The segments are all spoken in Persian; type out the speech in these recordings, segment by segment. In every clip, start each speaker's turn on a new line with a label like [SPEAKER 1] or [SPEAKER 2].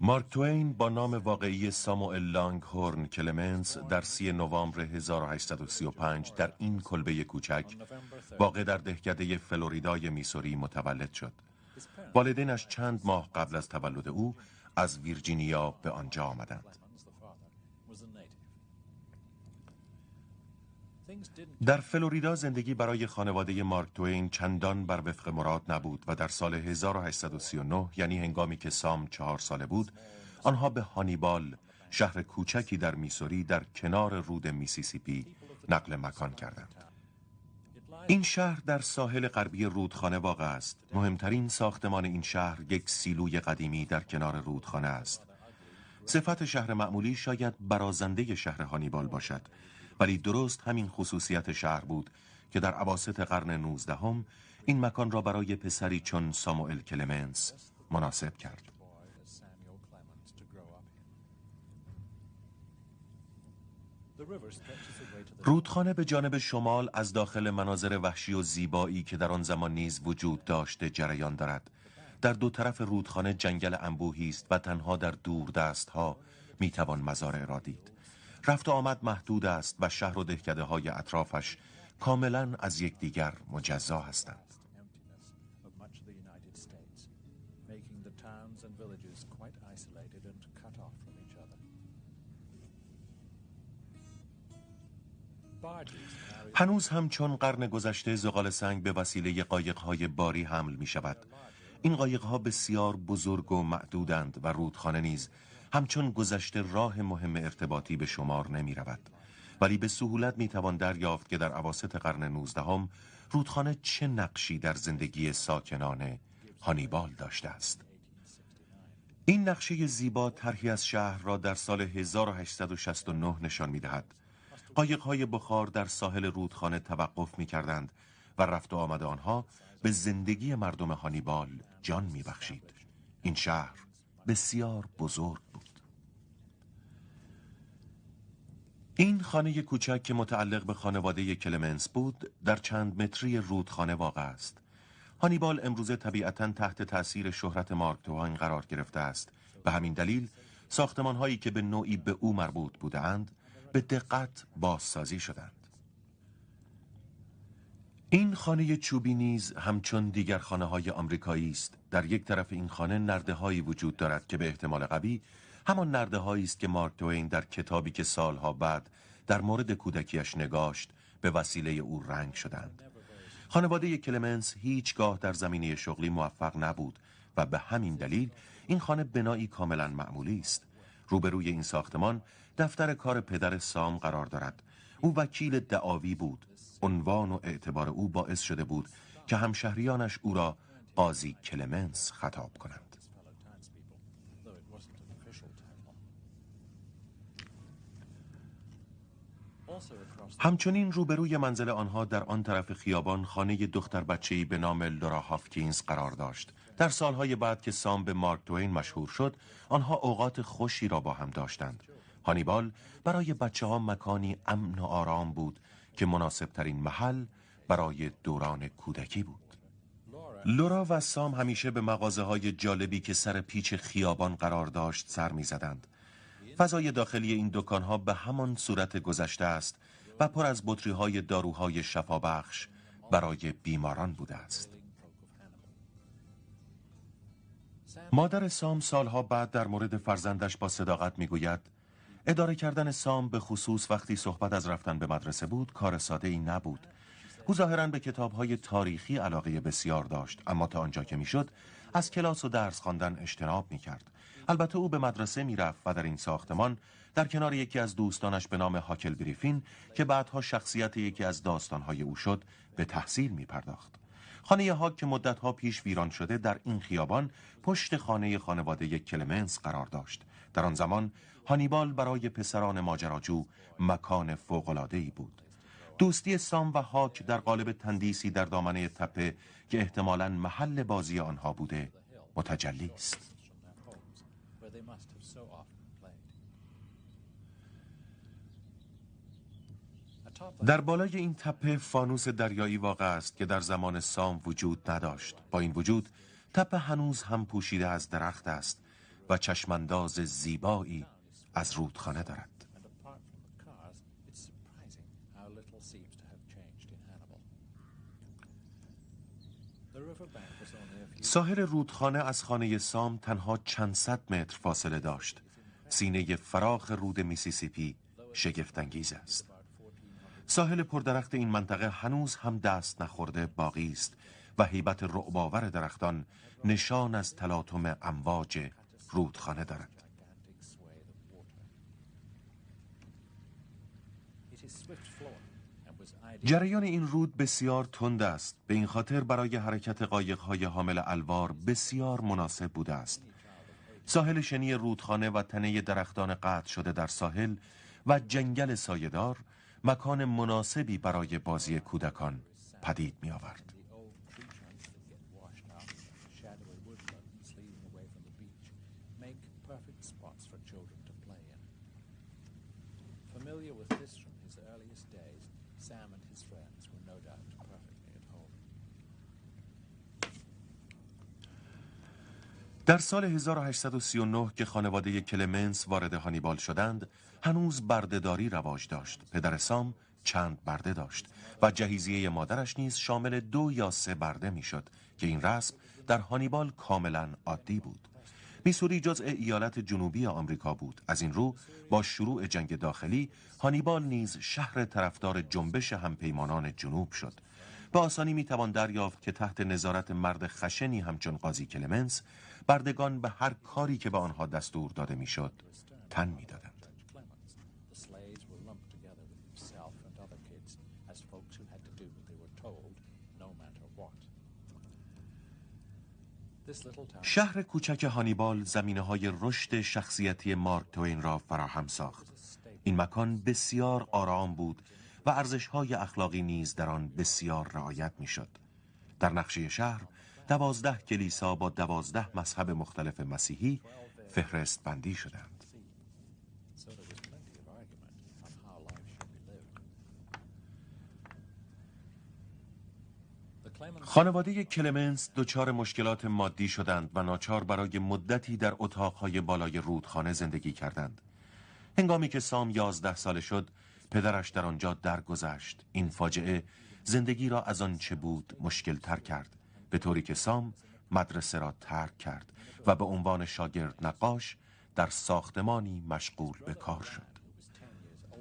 [SPEAKER 1] مارک توین با نام واقعی ساموئل لانگ هورن کلمنس در سی نوامبر 1835 در این کلبه کوچک واقع در دهکده فلوریدای میسوری متولد شد. والدینش چند ماه قبل از تولد او از ویرجینیا به آنجا آمدند. در فلوریدا زندگی برای خانواده مارک توین چندان بر وفق مراد نبود و در سال 1839 یعنی هنگامی که سام چهار ساله بود آنها به هانیبال شهر کوچکی در میسوری در کنار رود میسیسیپی نقل مکان کردند. این شهر در ساحل غربی رودخانه واقع است. مهمترین ساختمان این شهر یک سیلوی قدیمی در کنار رودخانه است. صفت شهر معمولی شاید برازنده شهر هانیبال باشد. ولی درست همین خصوصیت شهر بود که در عواست قرن نوزدهم این مکان را برای پسری چون ساموئل کلمنس مناسب کرد. رودخانه به جانب شمال از داخل مناظر وحشی و زیبایی که در آن زمان نیز وجود داشته جریان دارد. در دو طرف رودخانه جنگل انبوهی است و تنها در دور دست ها می توان مزارع را دید. رفت آمد محدود است و شهر و دهکده های اطرافش کاملا از یکدیگر مجزا هستند. هنوز هم چون قرن گذشته زغال سنگ به وسیله قایقهای باری حمل می شود. این قایقها بسیار بزرگ و معدودند و رودخانه نیز همچون گذشته راه مهم ارتباطی به شمار نمی رود. ولی به سهولت می توان دریافت که در عواست قرن نوزدهم رودخانه چه نقشی در زندگی ساکنان هانیبال داشته است. این نقشه زیبا طرحی از شهر را در سال 1869 نشان می دهد. های بخار در ساحل رودخانه توقف می کردند و رفت و آمد آنها به زندگی مردم هانیبال جان می بخشید. این شهر بسیار بزرگ این خانه کوچک که متعلق به خانواده کلمنس بود در چند متری رودخانه واقع است. هانیبال امروزه طبیعتا تحت تأثیر شهرت مارک توهاین قرار گرفته است. به همین دلیل ساختمان هایی که به نوعی به او مربوط بودند به دقت بازسازی شدند. این خانه چوبی نیز همچون دیگر خانه های آمریکایی است. در یک طرف این خانه نرده هایی وجود دارد که به احتمال قوی همان نرده هایی است که مارک توین در کتابی که سالها بعد در مورد کودکیش نگاشت به وسیله او رنگ شدند. خانواده کلمنس هیچگاه در زمینه شغلی موفق نبود و به همین دلیل این خانه بنایی کاملا معمولی است. روبروی این ساختمان دفتر کار پدر سام قرار دارد. او وکیل دعاوی بود. عنوان و اعتبار او باعث شده بود که همشهریانش او را قاضی کلمنس خطاب کنند همچنین روبروی منزل آنها در آن طرف خیابان خانه دختر بچه‌ای به نام لورا هافکینز قرار داشت. در سالهای بعد که سام به مارک دوین مشهور شد، آنها اوقات خوشی را با هم داشتند. هانیبال برای بچه ها مکانی امن و آرام بود که مناسب ترین محل برای دوران کودکی بود. لورا و سام همیشه به مغازه های جالبی که سر پیچ خیابان قرار داشت سر می زدند. فضای داخلی این دکان ها به همان صورت گذشته است و پر از بطری های داروهای شفابخش برای بیماران بوده است. مادر سام سالها بعد در مورد فرزندش با صداقت می‌گوید اداره کردن سام به خصوص وقتی صحبت از رفتن به مدرسه بود کار ساده ای نبود او ظاهرا به کتاب های تاریخی علاقه بسیار داشت اما تا آنجا که می‌شد از کلاس و درس خواندن اجتناب می کرد البته او به مدرسه می‌رفت و در این ساختمان در کنار یکی از دوستانش به نام هاکل بریفین که بعدها شخصیت یکی از داستانهای او شد به تحصیل می پرداخت. خانه هاک که مدتها پیش ویران شده در این خیابان پشت خانه خانواده کلمنس قرار داشت. در آن زمان هانیبال برای پسران ماجراجو مکان فوق‌العاده‌ای بود. دوستی سام و هاک در قالب تندیسی در دامنه تپه که احتمالاً محل بازی آنها بوده متجلی است. در بالای این تپه فانوس دریایی واقع است که در زمان سام وجود نداشت با این وجود تپه هنوز هم پوشیده از درخت است و چشمانداز زیبایی از رودخانه دارد. ساحل رودخانه از خانه سام تنها چند صد متر فاصله داشت. سینه فراخ رود میسیسیپی شگفتانگیز است. ساحل پردرخت این منطقه هنوز هم دست نخورده باقی است و هیبت رعباور درختان نشان از تلاطم امواج رودخانه دارد. جریان این رود بسیار تند است. به این خاطر برای حرکت قایق‌های حامل الوار بسیار مناسب بوده است. ساحل شنی رودخانه و تنه درختان قطع شده در ساحل و جنگل سایدار مکان مناسبی برای بازی کودکان پدید می آورد. در سال 1839 که خانواده کلمنس وارد هانیبال شدند هنوز بردهداری رواج داشت. پدر سام چند برده داشت و جهیزیه مادرش نیز شامل دو یا سه برده می‌شد که این رسم در هانیبال کاملا عادی بود. میسوری جزء ایالت جنوبی آمریکا بود. از این رو با شروع جنگ داخلی هانیبال نیز شهر طرفدار جنبش همپیمانان جنوب شد. به آسانی می‌توان دریافت که تحت نظارت مرد خشنی همچون قاضی کلمنس بردگان به هر کاری که به آنها دستور داده می‌شد تن می‌دادند. شهر کوچک هانیبال زمینه های رشد شخصیتی مارک توین را فراهم ساخت این مکان بسیار آرام بود و ارزش های اخلاقی نیز در آن بسیار رعایت می‌شد. در نقشه شهر دوازده کلیسا با دوازده مذهب مختلف مسیحی فهرست بندی شدند. خانواده کلمنس دچار مشکلات مادی شدند و ناچار برای مدتی در اتاقهای بالای رودخانه زندگی کردند. هنگامی که سام یازده ساله شد، پدرش در آنجا درگذشت. این فاجعه زندگی را از آن چه بود مشکل تر کرد. به طوری که سام مدرسه را ترک کرد و به عنوان شاگرد نقاش در ساختمانی مشغول به کار شد.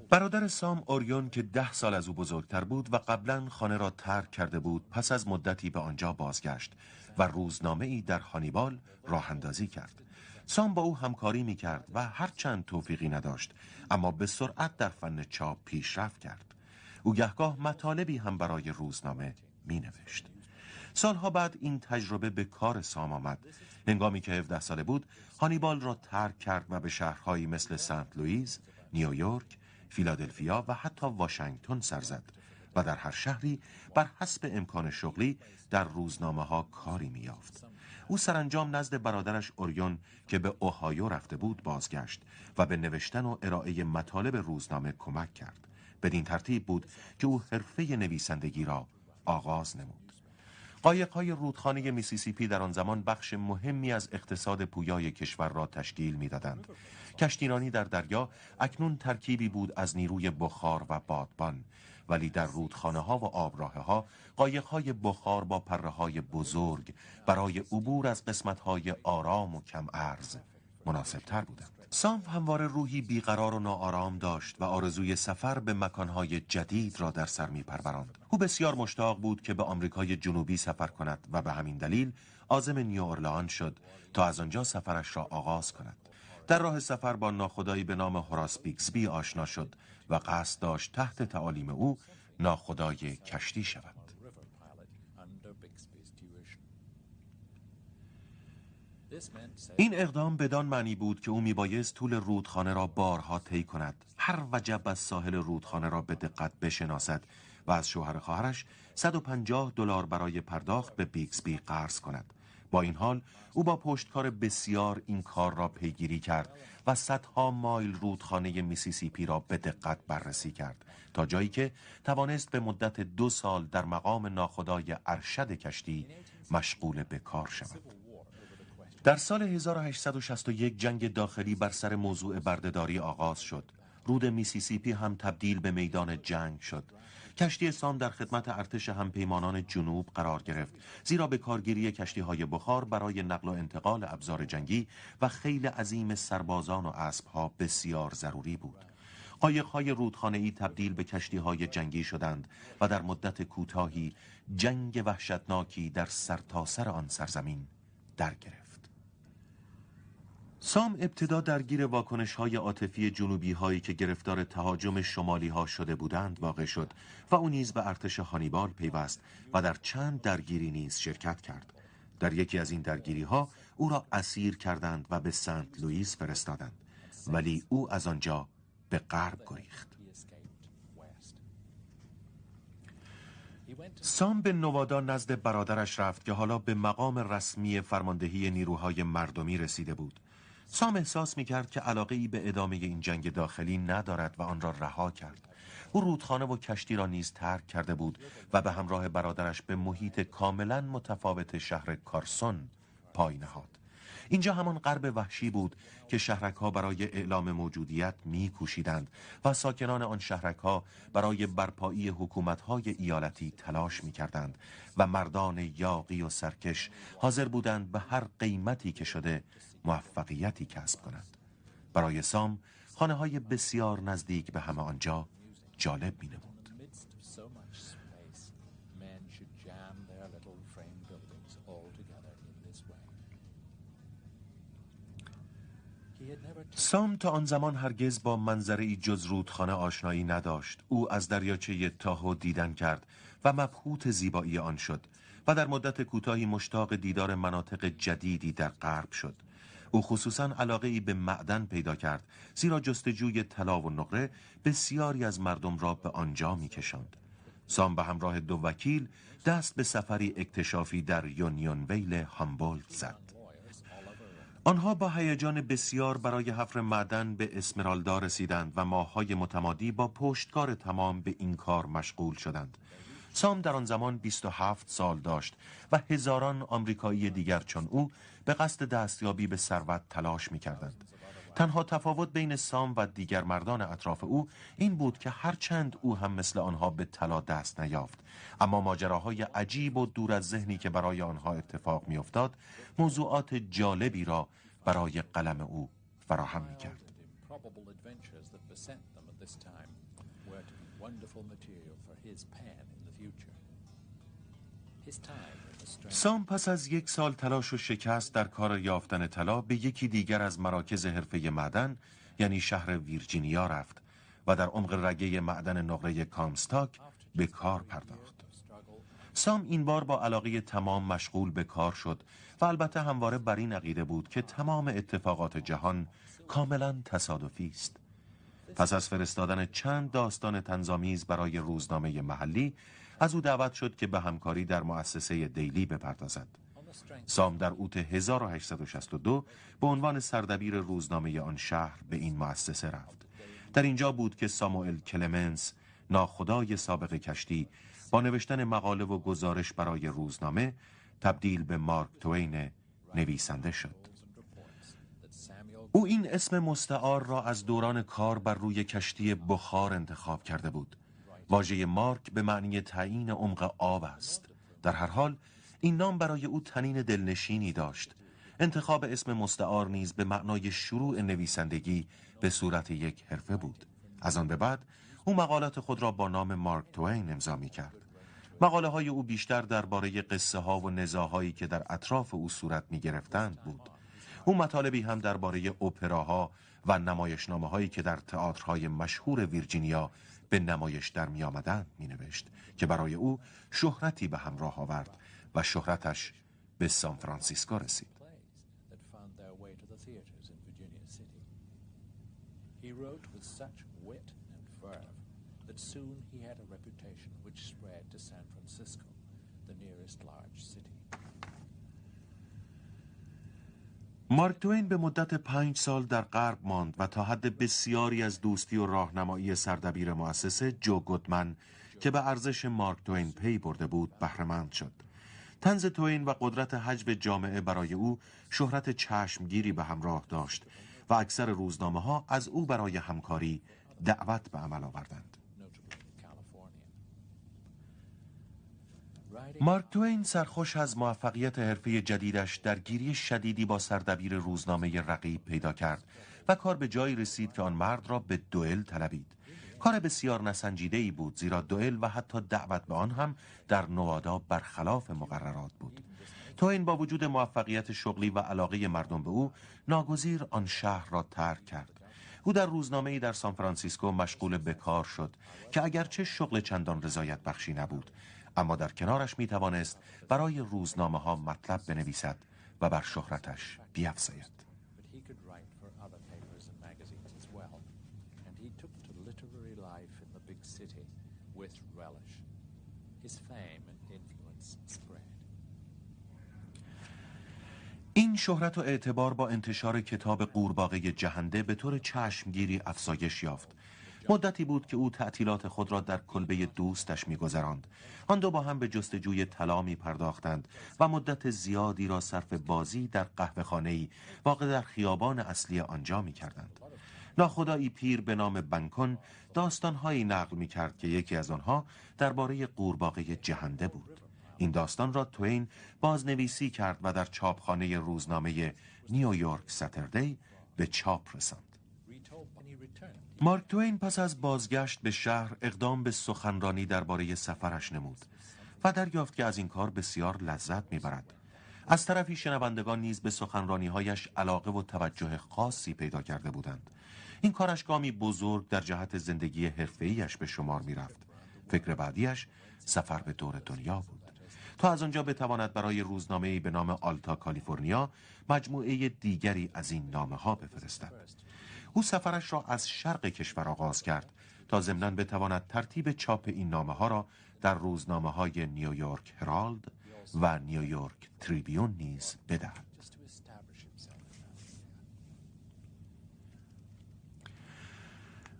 [SPEAKER 1] برادر سام اوریون که ده سال از او بزرگتر بود و قبلا خانه را ترک کرده بود پس از مدتی به آنجا بازگشت و روزنامه ای در هانیبال راه اندازی کرد. سام با او همکاری می کرد و هرچند توفیقی نداشت اما به سرعت در فن چاپ پیشرفت کرد. او گهگاه مطالبی هم برای روزنامه می نوشت. سالها بعد این تجربه به کار سام آمد. هنگامی که 17 ساله بود، هانیبال را ترک کرد و به شهرهایی مثل سنت لوئیس، نیویورک، فیلادلفیا و حتی واشنگتن سر زد و در هر شهری بر حسب امکان شغلی در روزنامه ها کاری می‌یافت. او سرانجام نزد برادرش اوریون که به اوهایو رفته بود بازگشت و به نوشتن و ارائه مطالب روزنامه کمک کرد. بدین ترتیب بود که او حرفه نویسندگی را آغاز نمود. قایقهای رودخانه میسیسیپی در آن زمان بخش مهمی از اقتصاد پویای کشور را تشکیل می‌دادند. کشتیرانی در دریا اکنون ترکیبی بود از نیروی بخار و بادبان ولی در رودخانه ها و آبراه ها قایق های بخار با پره های بزرگ برای عبور از قسمت های آرام و کم عرض مناسب تر بودند. سام همواره روحی بیقرار و ناآرام داشت و آرزوی سفر به مکانهای جدید را در سر می پروراند. او بسیار مشتاق بود که به آمریکای جنوبی سفر کند و به همین دلیل عازم نیو شد تا از آنجا سفرش را آغاز کند. در راه سفر با ناخدایی به نام هوراس بیکسبی آشنا شد و قصد داشت تحت تعالیم او ناخدای کشتی شود. این اقدام بدان معنی بود که او میبایست طول رودخانه را بارها طی کند هر وجب از ساحل رودخانه را به دقت بشناسد و از شوهر خواهرش 150 دلار برای پرداخت به بیکسبی قرض کند با این حال او با پشتکار بسیار این کار را پیگیری کرد و صدها مایل رودخانه میسیسیپی را به دقت بررسی کرد تا جایی که توانست به مدت دو سال در مقام ناخدای ارشد کشتی مشغول به کار شود در سال 1861 جنگ داخلی بر سر موضوع برده‌داری آغاز شد. رود میسیسیپی هم تبدیل به میدان جنگ شد. کشتی سام در خدمت ارتش همپیمانان جنوب قرار گرفت زیرا به کارگیری کشتی های بخار برای نقل و انتقال ابزار جنگی و خیل عظیم سربازان و اسب ها بسیار ضروری بود. قایق های رودخانه ای تبدیل به کشتی های جنگی شدند و در مدت کوتاهی جنگ وحشتناکی در سرتاسر سر آن سرزمین در گرفت. سام ابتدا درگیر واکنش های عاطفی جنوبی هایی که گرفتار تهاجم شمالی ها شده بودند واقع شد و او نیز به ارتش هانیبال پیوست و در چند درگیری نیز شرکت کرد. در یکی از این درگیری ها او را اسیر کردند و به سنت لوئیس فرستادند ولی او از آنجا به غرب گریخت. سام به نوادا نزد برادرش رفت که حالا به مقام رسمی فرماندهی نیروهای مردمی رسیده بود. سام احساس می کرد که علاقه ای به ادامه این جنگ داخلی ندارد و آن را رها کرد. او رودخانه و کشتی را نیز ترک کرده بود و به همراه برادرش به محیط کاملا متفاوت شهر کارسون پای نهاد اینجا همان غرب وحشی بود که شهرک ها برای اعلام موجودیت می کوشیدند و ساکنان آن شهرک ها برای برپایی حکومت های ایالتی تلاش می کردند و مردان یاقی و سرکش حاضر بودند به هر قیمتی که شده موفقیتی کسب کنند برای سام خانه های بسیار نزدیک به همه آنجا جالب می نمود. سام تا آن زمان هرگز با منظره جز رودخانه آشنایی نداشت او از دریاچه تاهو دیدن کرد و مبهوت زیبایی آن شد و در مدت کوتاهی مشتاق دیدار مناطق جدیدی در غرب شد او خصوصا علاقه ای به معدن پیدا کرد زیرا جستجوی طلا و نقره بسیاری از مردم را به آنجا می کشند. سام به همراه دو وکیل دست به سفری اکتشافی در یونیون ویل هامبولت زد. آنها با هیجان بسیار برای حفر معدن به اسمرالدا رسیدند و ماههای متمادی با پشتکار تمام به این کار مشغول شدند. سام در آن زمان 27 سال داشت و هزاران آمریکایی دیگر چون او به قصد دستیابی به ثروت تلاش می کردند. تنها تفاوت بین سام و دیگر مردان اطراف او این بود که هرچند او هم مثل آنها به طلا دست نیافت اما ماجراهای عجیب و دور از ذهنی که برای آنها اتفاق میافتاد موضوعات جالبی را برای قلم او فراهم می کرد. سام پس از یک سال تلاش و شکست در کار یافتن طلا به یکی دیگر از مراکز حرفه معدن یعنی شهر ویرجینیا رفت و در عمق رگه معدن نقره کامستاک به کار پرداخت. سام این بار با علاقه تمام مشغول به کار شد و البته همواره بر این عقیده بود که تمام اتفاقات جهان کاملا تصادفی است. پس از فرستادن چند داستان تنظامیز برای روزنامه محلی از او دعوت شد که به همکاری در مؤسسه دیلی بپردازد. سام در اوت 1862 به عنوان سردبیر روزنامه آن شهر به این مؤسسه رفت. در اینجا بود که ساموئل کلمنس ناخدای سابق کشتی با نوشتن مقاله و گزارش برای روزنامه تبدیل به مارک توین نویسنده شد. او این اسم مستعار را از دوران کار بر روی کشتی بخار انتخاب کرده بود. واژه مارک به معنی تعیین عمق آب است. در هر حال این نام برای او تنین دلنشینی داشت. انتخاب اسم مستعار نیز به معنای شروع نویسندگی به صورت یک حرفه بود. از آن به بعد او مقالات خود را با نام مارک توین امضا می کرد. مقاله های او بیشتر درباره قصه ها و نزاهایی که در اطراف او صورت می گرفتند بود. او مطالبی هم درباره اپراها و نمایشنامه هایی که در تئاترهای مشهور ویرجینیا به نمایش در می آمدند می نوشت که برای او شهرتی به همراه آورد و شهرتش به سان فرانسیسکو رسید. That soon he had a reputation which spread to San Francisco, the nearest large city. مارک توین به مدت پنج سال در غرب ماند و تا حد بسیاری از دوستی و راهنمایی سردبیر مؤسسه جو گودمن که به ارزش مارک توین پی برده بود بهرهمند شد تنز توین و قدرت حجب جامعه برای او شهرت چشمگیری به همراه داشت و اکثر روزنامه ها از او برای همکاری دعوت به عمل آوردند. مارک توین سرخوش از موفقیت حرفه جدیدش در گیری شدیدی با سردبیر روزنامه رقیب پیدا کرد و کار به جایی رسید که آن مرد را به دوئل طلبید. کار بسیار نسنجیده ای بود زیرا دوئل و حتی دعوت به آن هم در نوادا برخلاف مقررات بود. توین با وجود موفقیت شغلی و علاقه مردم به او ناگزیر آن شهر را ترک کرد. او در روزنامه در سان فرانسیسکو مشغول به کار شد که اگرچه شغل چندان رضایت بخشی نبود اما در کنارش می توانست برای روزنامه ها مطلب بنویسد و بر شهرتش بیافزاید. این شهرت و اعتبار با انتشار کتاب قورباغه جهنده به طور چشمگیری افزایش یافت. مدتی بود که او تعطیلات خود را در کلبه دوستش میگذراند آن دو با هم به جستجوی طلا می پرداختند و مدت زیادی را صرف بازی در قهوه خانه‌ای واقع در خیابان اصلی آنجا می کردند. ناخدایی پیر به نام بنکن داستانهایی نقل می کرد که یکی از آنها درباره قورباغه جهنده بود. این داستان را توین بازنویسی کرد و در چاپخانه روزنامه نیویورک ستردی به چاپ رساند. مارک توین پس از بازگشت به شهر اقدام به سخنرانی درباره سفرش نمود و دریافت که از این کار بسیار لذت می‌برد. از طرفی شنوندگان نیز به سخنرانیهایش علاقه و توجه خاصی پیدا کرده بودند. این کارش گامی بزرگ در جهت زندگی حرفه‌ایش به شمار می‌رفت. فکر بعدیش سفر به دور دنیا بود. تا از آنجا بتواند برای روزنامه به نام آلتا کالیفرنیا مجموعه دیگری از این نامه ها بفرستد. او سفرش را از شرق کشور آغاز کرد تا ضمنا بتواند ترتیب چاپ این نامه ها را در روزنامه های نیویورک هرالد و نیویورک تریبیون نیز بدهد.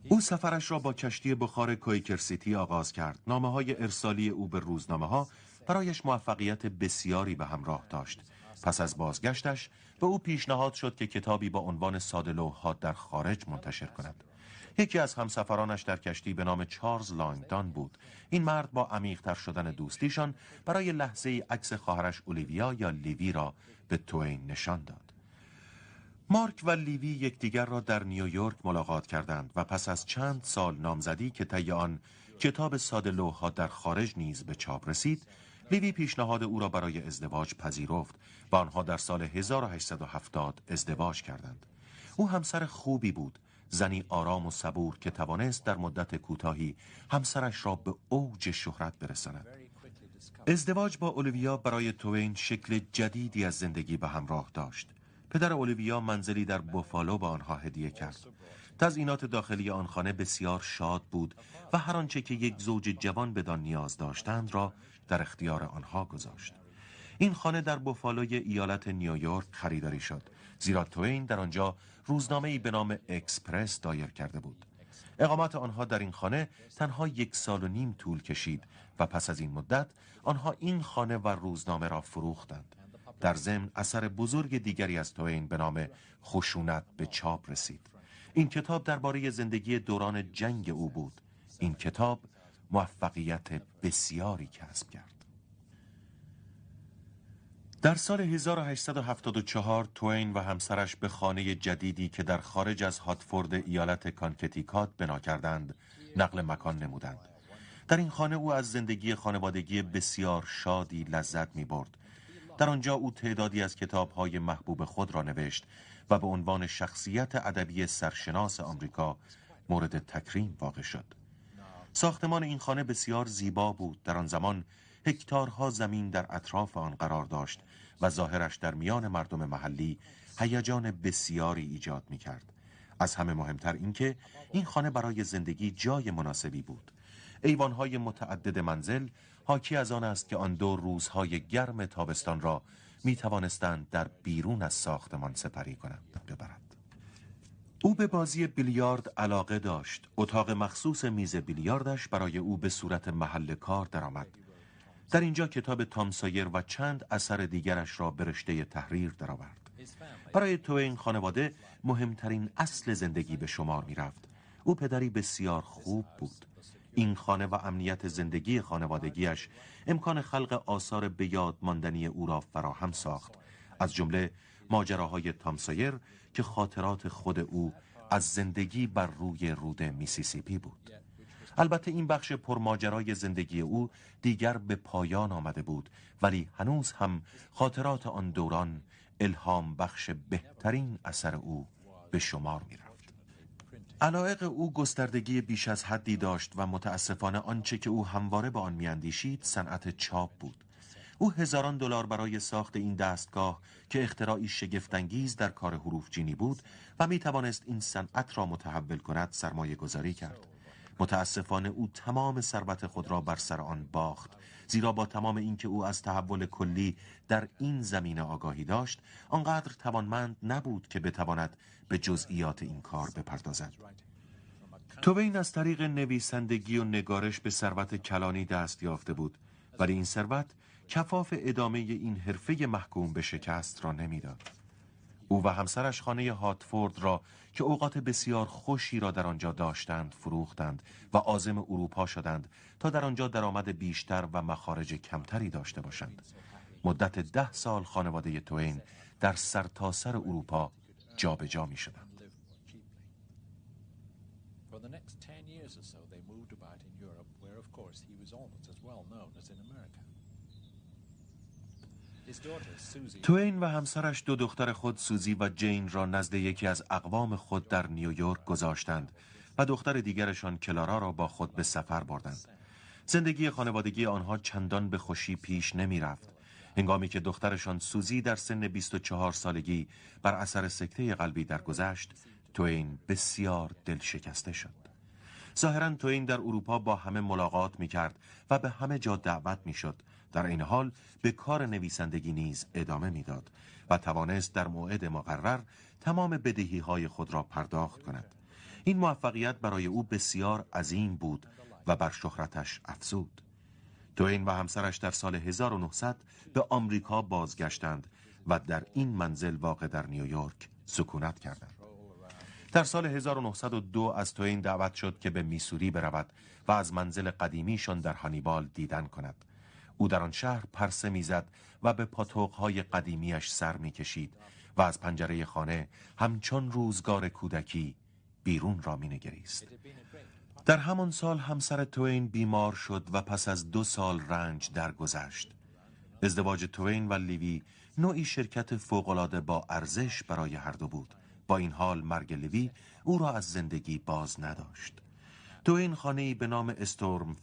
[SPEAKER 1] او سفرش را با کشتی بخار کویکر سیتی آغاز کرد. نامه های ارسالی او به روزنامه ها برایش موفقیت بسیاری به همراه داشت. پس از بازگشتش به او پیشنهاد شد که کتابی با عنوان ساده در خارج منتشر کند. یکی از همسفرانش در کشتی به نام چارلز لانگدان بود. این مرد با عمیقتر شدن دوستیشان برای لحظه عکس خواهرش اولیویا یا لیوی را به توین نشان داد. مارک و لیوی یکدیگر را در نیویورک ملاقات کردند و پس از چند سال نامزدی که طی آن کتاب ساده لوحات در خارج نیز به چاپ رسید لیوی پیشنهاد او را برای ازدواج پذیرفت و آنها در سال 1870 ازدواج کردند. او همسر خوبی بود، زنی آرام و صبور که توانست در مدت کوتاهی همسرش را به اوج شهرت برساند. ازدواج با اولویا برای توین شکل جدیدی از زندگی به همراه داشت. پدر اولویا منزلی در بوفالو به آنها هدیه کرد. تزئینات داخلی آن خانه بسیار شاد بود و هر آنچه که یک زوج جوان بدان نیاز داشتند را در اختیار آنها گذاشت. این خانه در بوفالوی ایالت نیویورک خریداری شد زیرا توین در آنجا روزنامه‌ای به نام اکسپرس دایر کرده بود. اقامت آنها در این خانه تنها یک سال و نیم طول کشید و پس از این مدت آنها این خانه و روزنامه را فروختند. در ضمن اثر بزرگ دیگری از توین به نام خشونت به چاپ رسید. این کتاب درباره زندگی دوران جنگ او بود. این کتاب موفقیت بسیاری کسب کرد. در سال 1874 توین و همسرش به خانه جدیدی که در خارج از هاتفورد ایالت کانکتیکات بنا کردند نقل مکان نمودند. در این خانه او از زندگی خانوادگی بسیار شادی لذت می برد. در آنجا او تعدادی از کتابهای محبوب خود را نوشت و به عنوان شخصیت ادبی سرشناس آمریکا مورد تکریم واقع شد. ساختمان این خانه بسیار زیبا بود در آن زمان هکتارها زمین در اطراف آن قرار داشت و ظاهرش در میان مردم محلی هیجان بسیاری ایجاد می کرد. از همه مهمتر اینکه این خانه برای زندگی جای مناسبی بود. ایوانهای متعدد منزل حاکی از آن است که آن دو روزهای گرم تابستان را می توانستند در بیرون از ساختمان سپری کنند ببرند. او به بازی بیلیارد علاقه داشت. اتاق مخصوص میز بیلیاردش برای او به صورت محل کار درآمد. در اینجا کتاب تامسایر و چند اثر دیگرش را به رشته تحریر درآورد. برای توین خانواده مهمترین اصل زندگی به شمار می رفت. او پدری بسیار خوب بود. این خانه و امنیت زندگی خانوادگیش امکان خلق آثار به یاد ماندنی او را فراهم ساخت. از جمله ماجراهای تامسایر که خاطرات خود او از زندگی بر روی رود میسیسیپی بود. البته این بخش پرماجرای زندگی او دیگر به پایان آمده بود ولی هنوز هم خاطرات آن دوران الهام بخش بهترین اثر او به شمار می رفت. علایق او گستردگی بیش از حدی داشت و متاسفانه آنچه که او همواره به آن میاندیشید صنعت چاپ بود. او هزاران دلار برای ساخت این دستگاه که اختراعی شگفتانگیز در کار حروف جینی بود و می توانست این صنعت را متحول کند سرمایه گذاری کرد. متاسفانه او تمام ثروت خود را بر سر آن باخت زیرا با تمام اینکه او از تحول کلی در این زمینه آگاهی داشت آنقدر توانمند نبود که بتواند به جزئیات این کار بپردازد توبین از طریق نویسندگی و نگارش به ثروت کلانی دست یافته بود ولی این ثروت کفاف ادامه این حرفه محکوم به شکست را نمی‌داد. او و همسرش خانه هاتفورد را که اوقات بسیار خوشی را در آنجا داشتند فروختند و عازم اروپا شدند تا در آنجا درآمد بیشتر و مخارج کمتری داشته باشند مدت ده سال خانواده توین در سرتاسر سر اروپا جابجا جا می شدند توین و همسرش دو دختر خود سوزی و جین را نزد یکی از اقوام خود در نیویورک گذاشتند و دختر دیگرشان کلارا را با خود به سفر بردند. زندگی خانوادگی آنها چندان به خوشی پیش نمی رفت. هنگامی که دخترشان سوزی در سن 24 سالگی بر اثر سکته قلبی درگذشت، توین بسیار دل شکسته شد. ظاهرا توین در اروپا با همه ملاقات می کرد و به همه جا دعوت می شد در این حال به کار نویسندگی نیز ادامه می‌داد و توانست در موعد مقرر تمام بدهی های خود را پرداخت کند. این موفقیت برای او بسیار عظیم بود و بر شهرتش افزود. دوین و همسرش در سال 1900 به آمریکا بازگشتند و در این منزل واقع در نیویورک سکونت کردند. در سال 1902 از توین دعوت شد که به میسوری برود و از منزل قدیمیشان در هانیبال دیدن کند. او در آن شهر پرسه می‌زد و به پاتوقهای قدیمیش سر می‌کشید و از پنجره خانه همچون روزگار کودکی بیرون را مینگریست. در همان سال همسر توین بیمار شد و پس از دو سال رنج درگذشت. ازدواج توین و لیوی نوعی شرکت فوقالعاده با ارزش برای هر دو بود. با این حال مرگ لیوی او را از زندگی باز نداشت. توین خانه به نام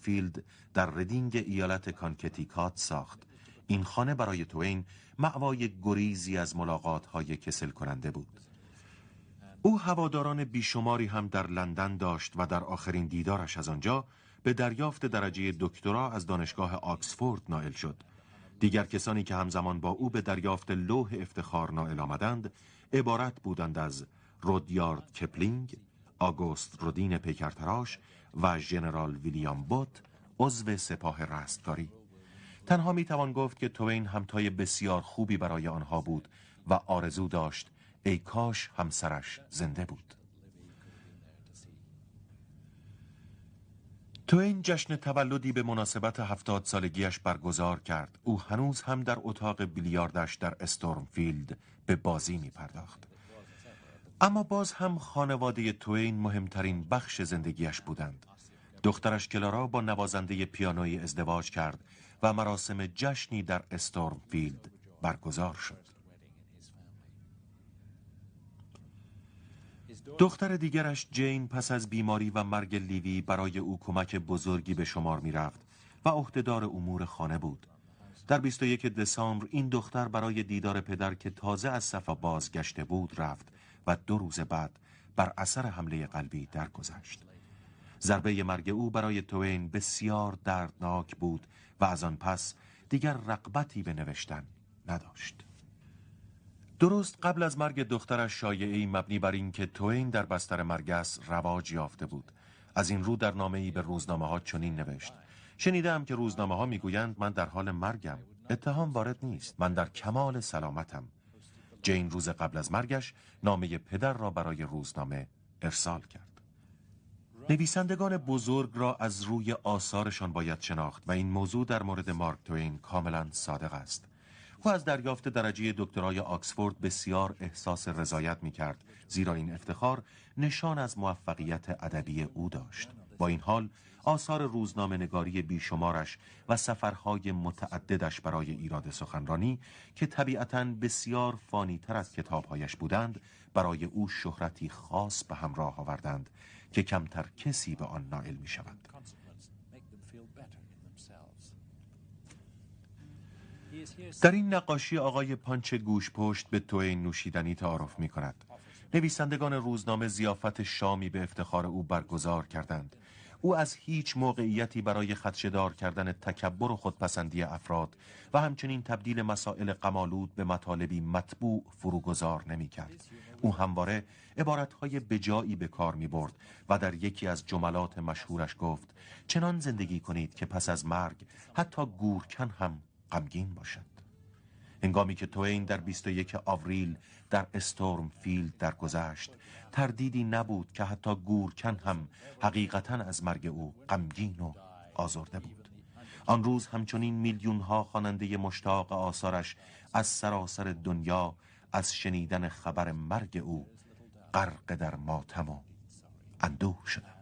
[SPEAKER 1] فیلد در ردینگ ایالت کانکتیکات ساخت. این خانه برای توین مأوای گریزی از ملاقات های کسل کننده بود. او هواداران بیشماری هم در لندن داشت و در آخرین دیدارش از آنجا به دریافت درجه دکترا از دانشگاه آکسفورد نائل شد. دیگر کسانی که همزمان با او به دریافت لوح افتخار نائل آمدند عبارت بودند از رودیارد کپلینگ، آگوست رودین پیکرتراش و ژنرال ویلیام بوت عضو سپاه رستگاری. تنها می توان گفت که توین همتای بسیار خوبی برای آنها بود و آرزو داشت ای کاش همسرش زنده بود. توین جشن تولدی به مناسبت هفتاد سالگیش برگزار کرد. او هنوز هم در اتاق بیلیاردش در استورمفیلد به بازی می پرداخت اما باز هم خانواده توین مهمترین بخش زندگیش بودند. دخترش کلارا با نوازنده پیانوی ازدواج کرد و مراسم جشنی در استورمفیلد برگزار شد. دختر دیگرش جین پس از بیماری و مرگ لیوی برای او کمک بزرگی به شمار می رفت و عهدهدار امور خانه بود. در 21 دسامبر این دختر برای دیدار پدر که تازه از صفا بازگشته بود رفت و دو روز بعد بر اثر حمله قلبی درگذشت. ضربه مرگ او برای توین بسیار دردناک بود و از آن پس دیگر رقبتی به نوشتن نداشت. درست قبل از مرگ دخترش شایعی مبنی بر اینکه توین در بستر مرگ است رواج یافته بود. از این رو در نامه‌ای به روزنامه ها چنین نوشت: شنیدم که روزنامه ها می‌گویند من در حال مرگم اتهام وارد نیست من در کمال سلامتم جین روز قبل از مرگش نامه پدر را برای روزنامه ارسال کرد. نویسندگان بزرگ را از روی آثارشان باید شناخت و این موضوع در مورد مارک توین کاملا صادق است. او از دریافت درجه دکترای آکسفورد بسیار احساس رضایت می کرد زیرا این افتخار نشان از موفقیت ادبی او داشت. با این حال آثار روزنامه نگاری بیشمارش و سفرهای متعددش برای ایراد سخنرانی که طبیعتا بسیار فانی تر از کتابهایش بودند برای او شهرتی خاص به همراه آوردند که کمتر کسی به آن نائل می شود. در این نقاشی آقای پانچ گوش پشت به توی نوشیدنی تعارف می کند. نویسندگان روزنامه زیافت شامی به افتخار او برگزار کردند. او از هیچ موقعیتی برای خدشدار کردن تکبر و خودپسندی افراد و همچنین تبدیل مسائل قمالود به مطالبی مطبوع فروگذار نمی کرد. او همواره عبارتهای بجایی به کار می برد و در یکی از جملات مشهورش گفت چنان زندگی کنید که پس از مرگ حتی گورکن هم غمگین باشد هنگامی که توین در 21 آوریل در استورم فیلد درگذشت تردیدی نبود که حتی گورکن هم حقیقتا از مرگ او غمگین و آزرده بود. آن روز همچنین میلیون ها خواننده مشتاق آثارش از سراسر دنیا از شنیدن خبر مرگ او غرق در ماتم و اندوه شدند.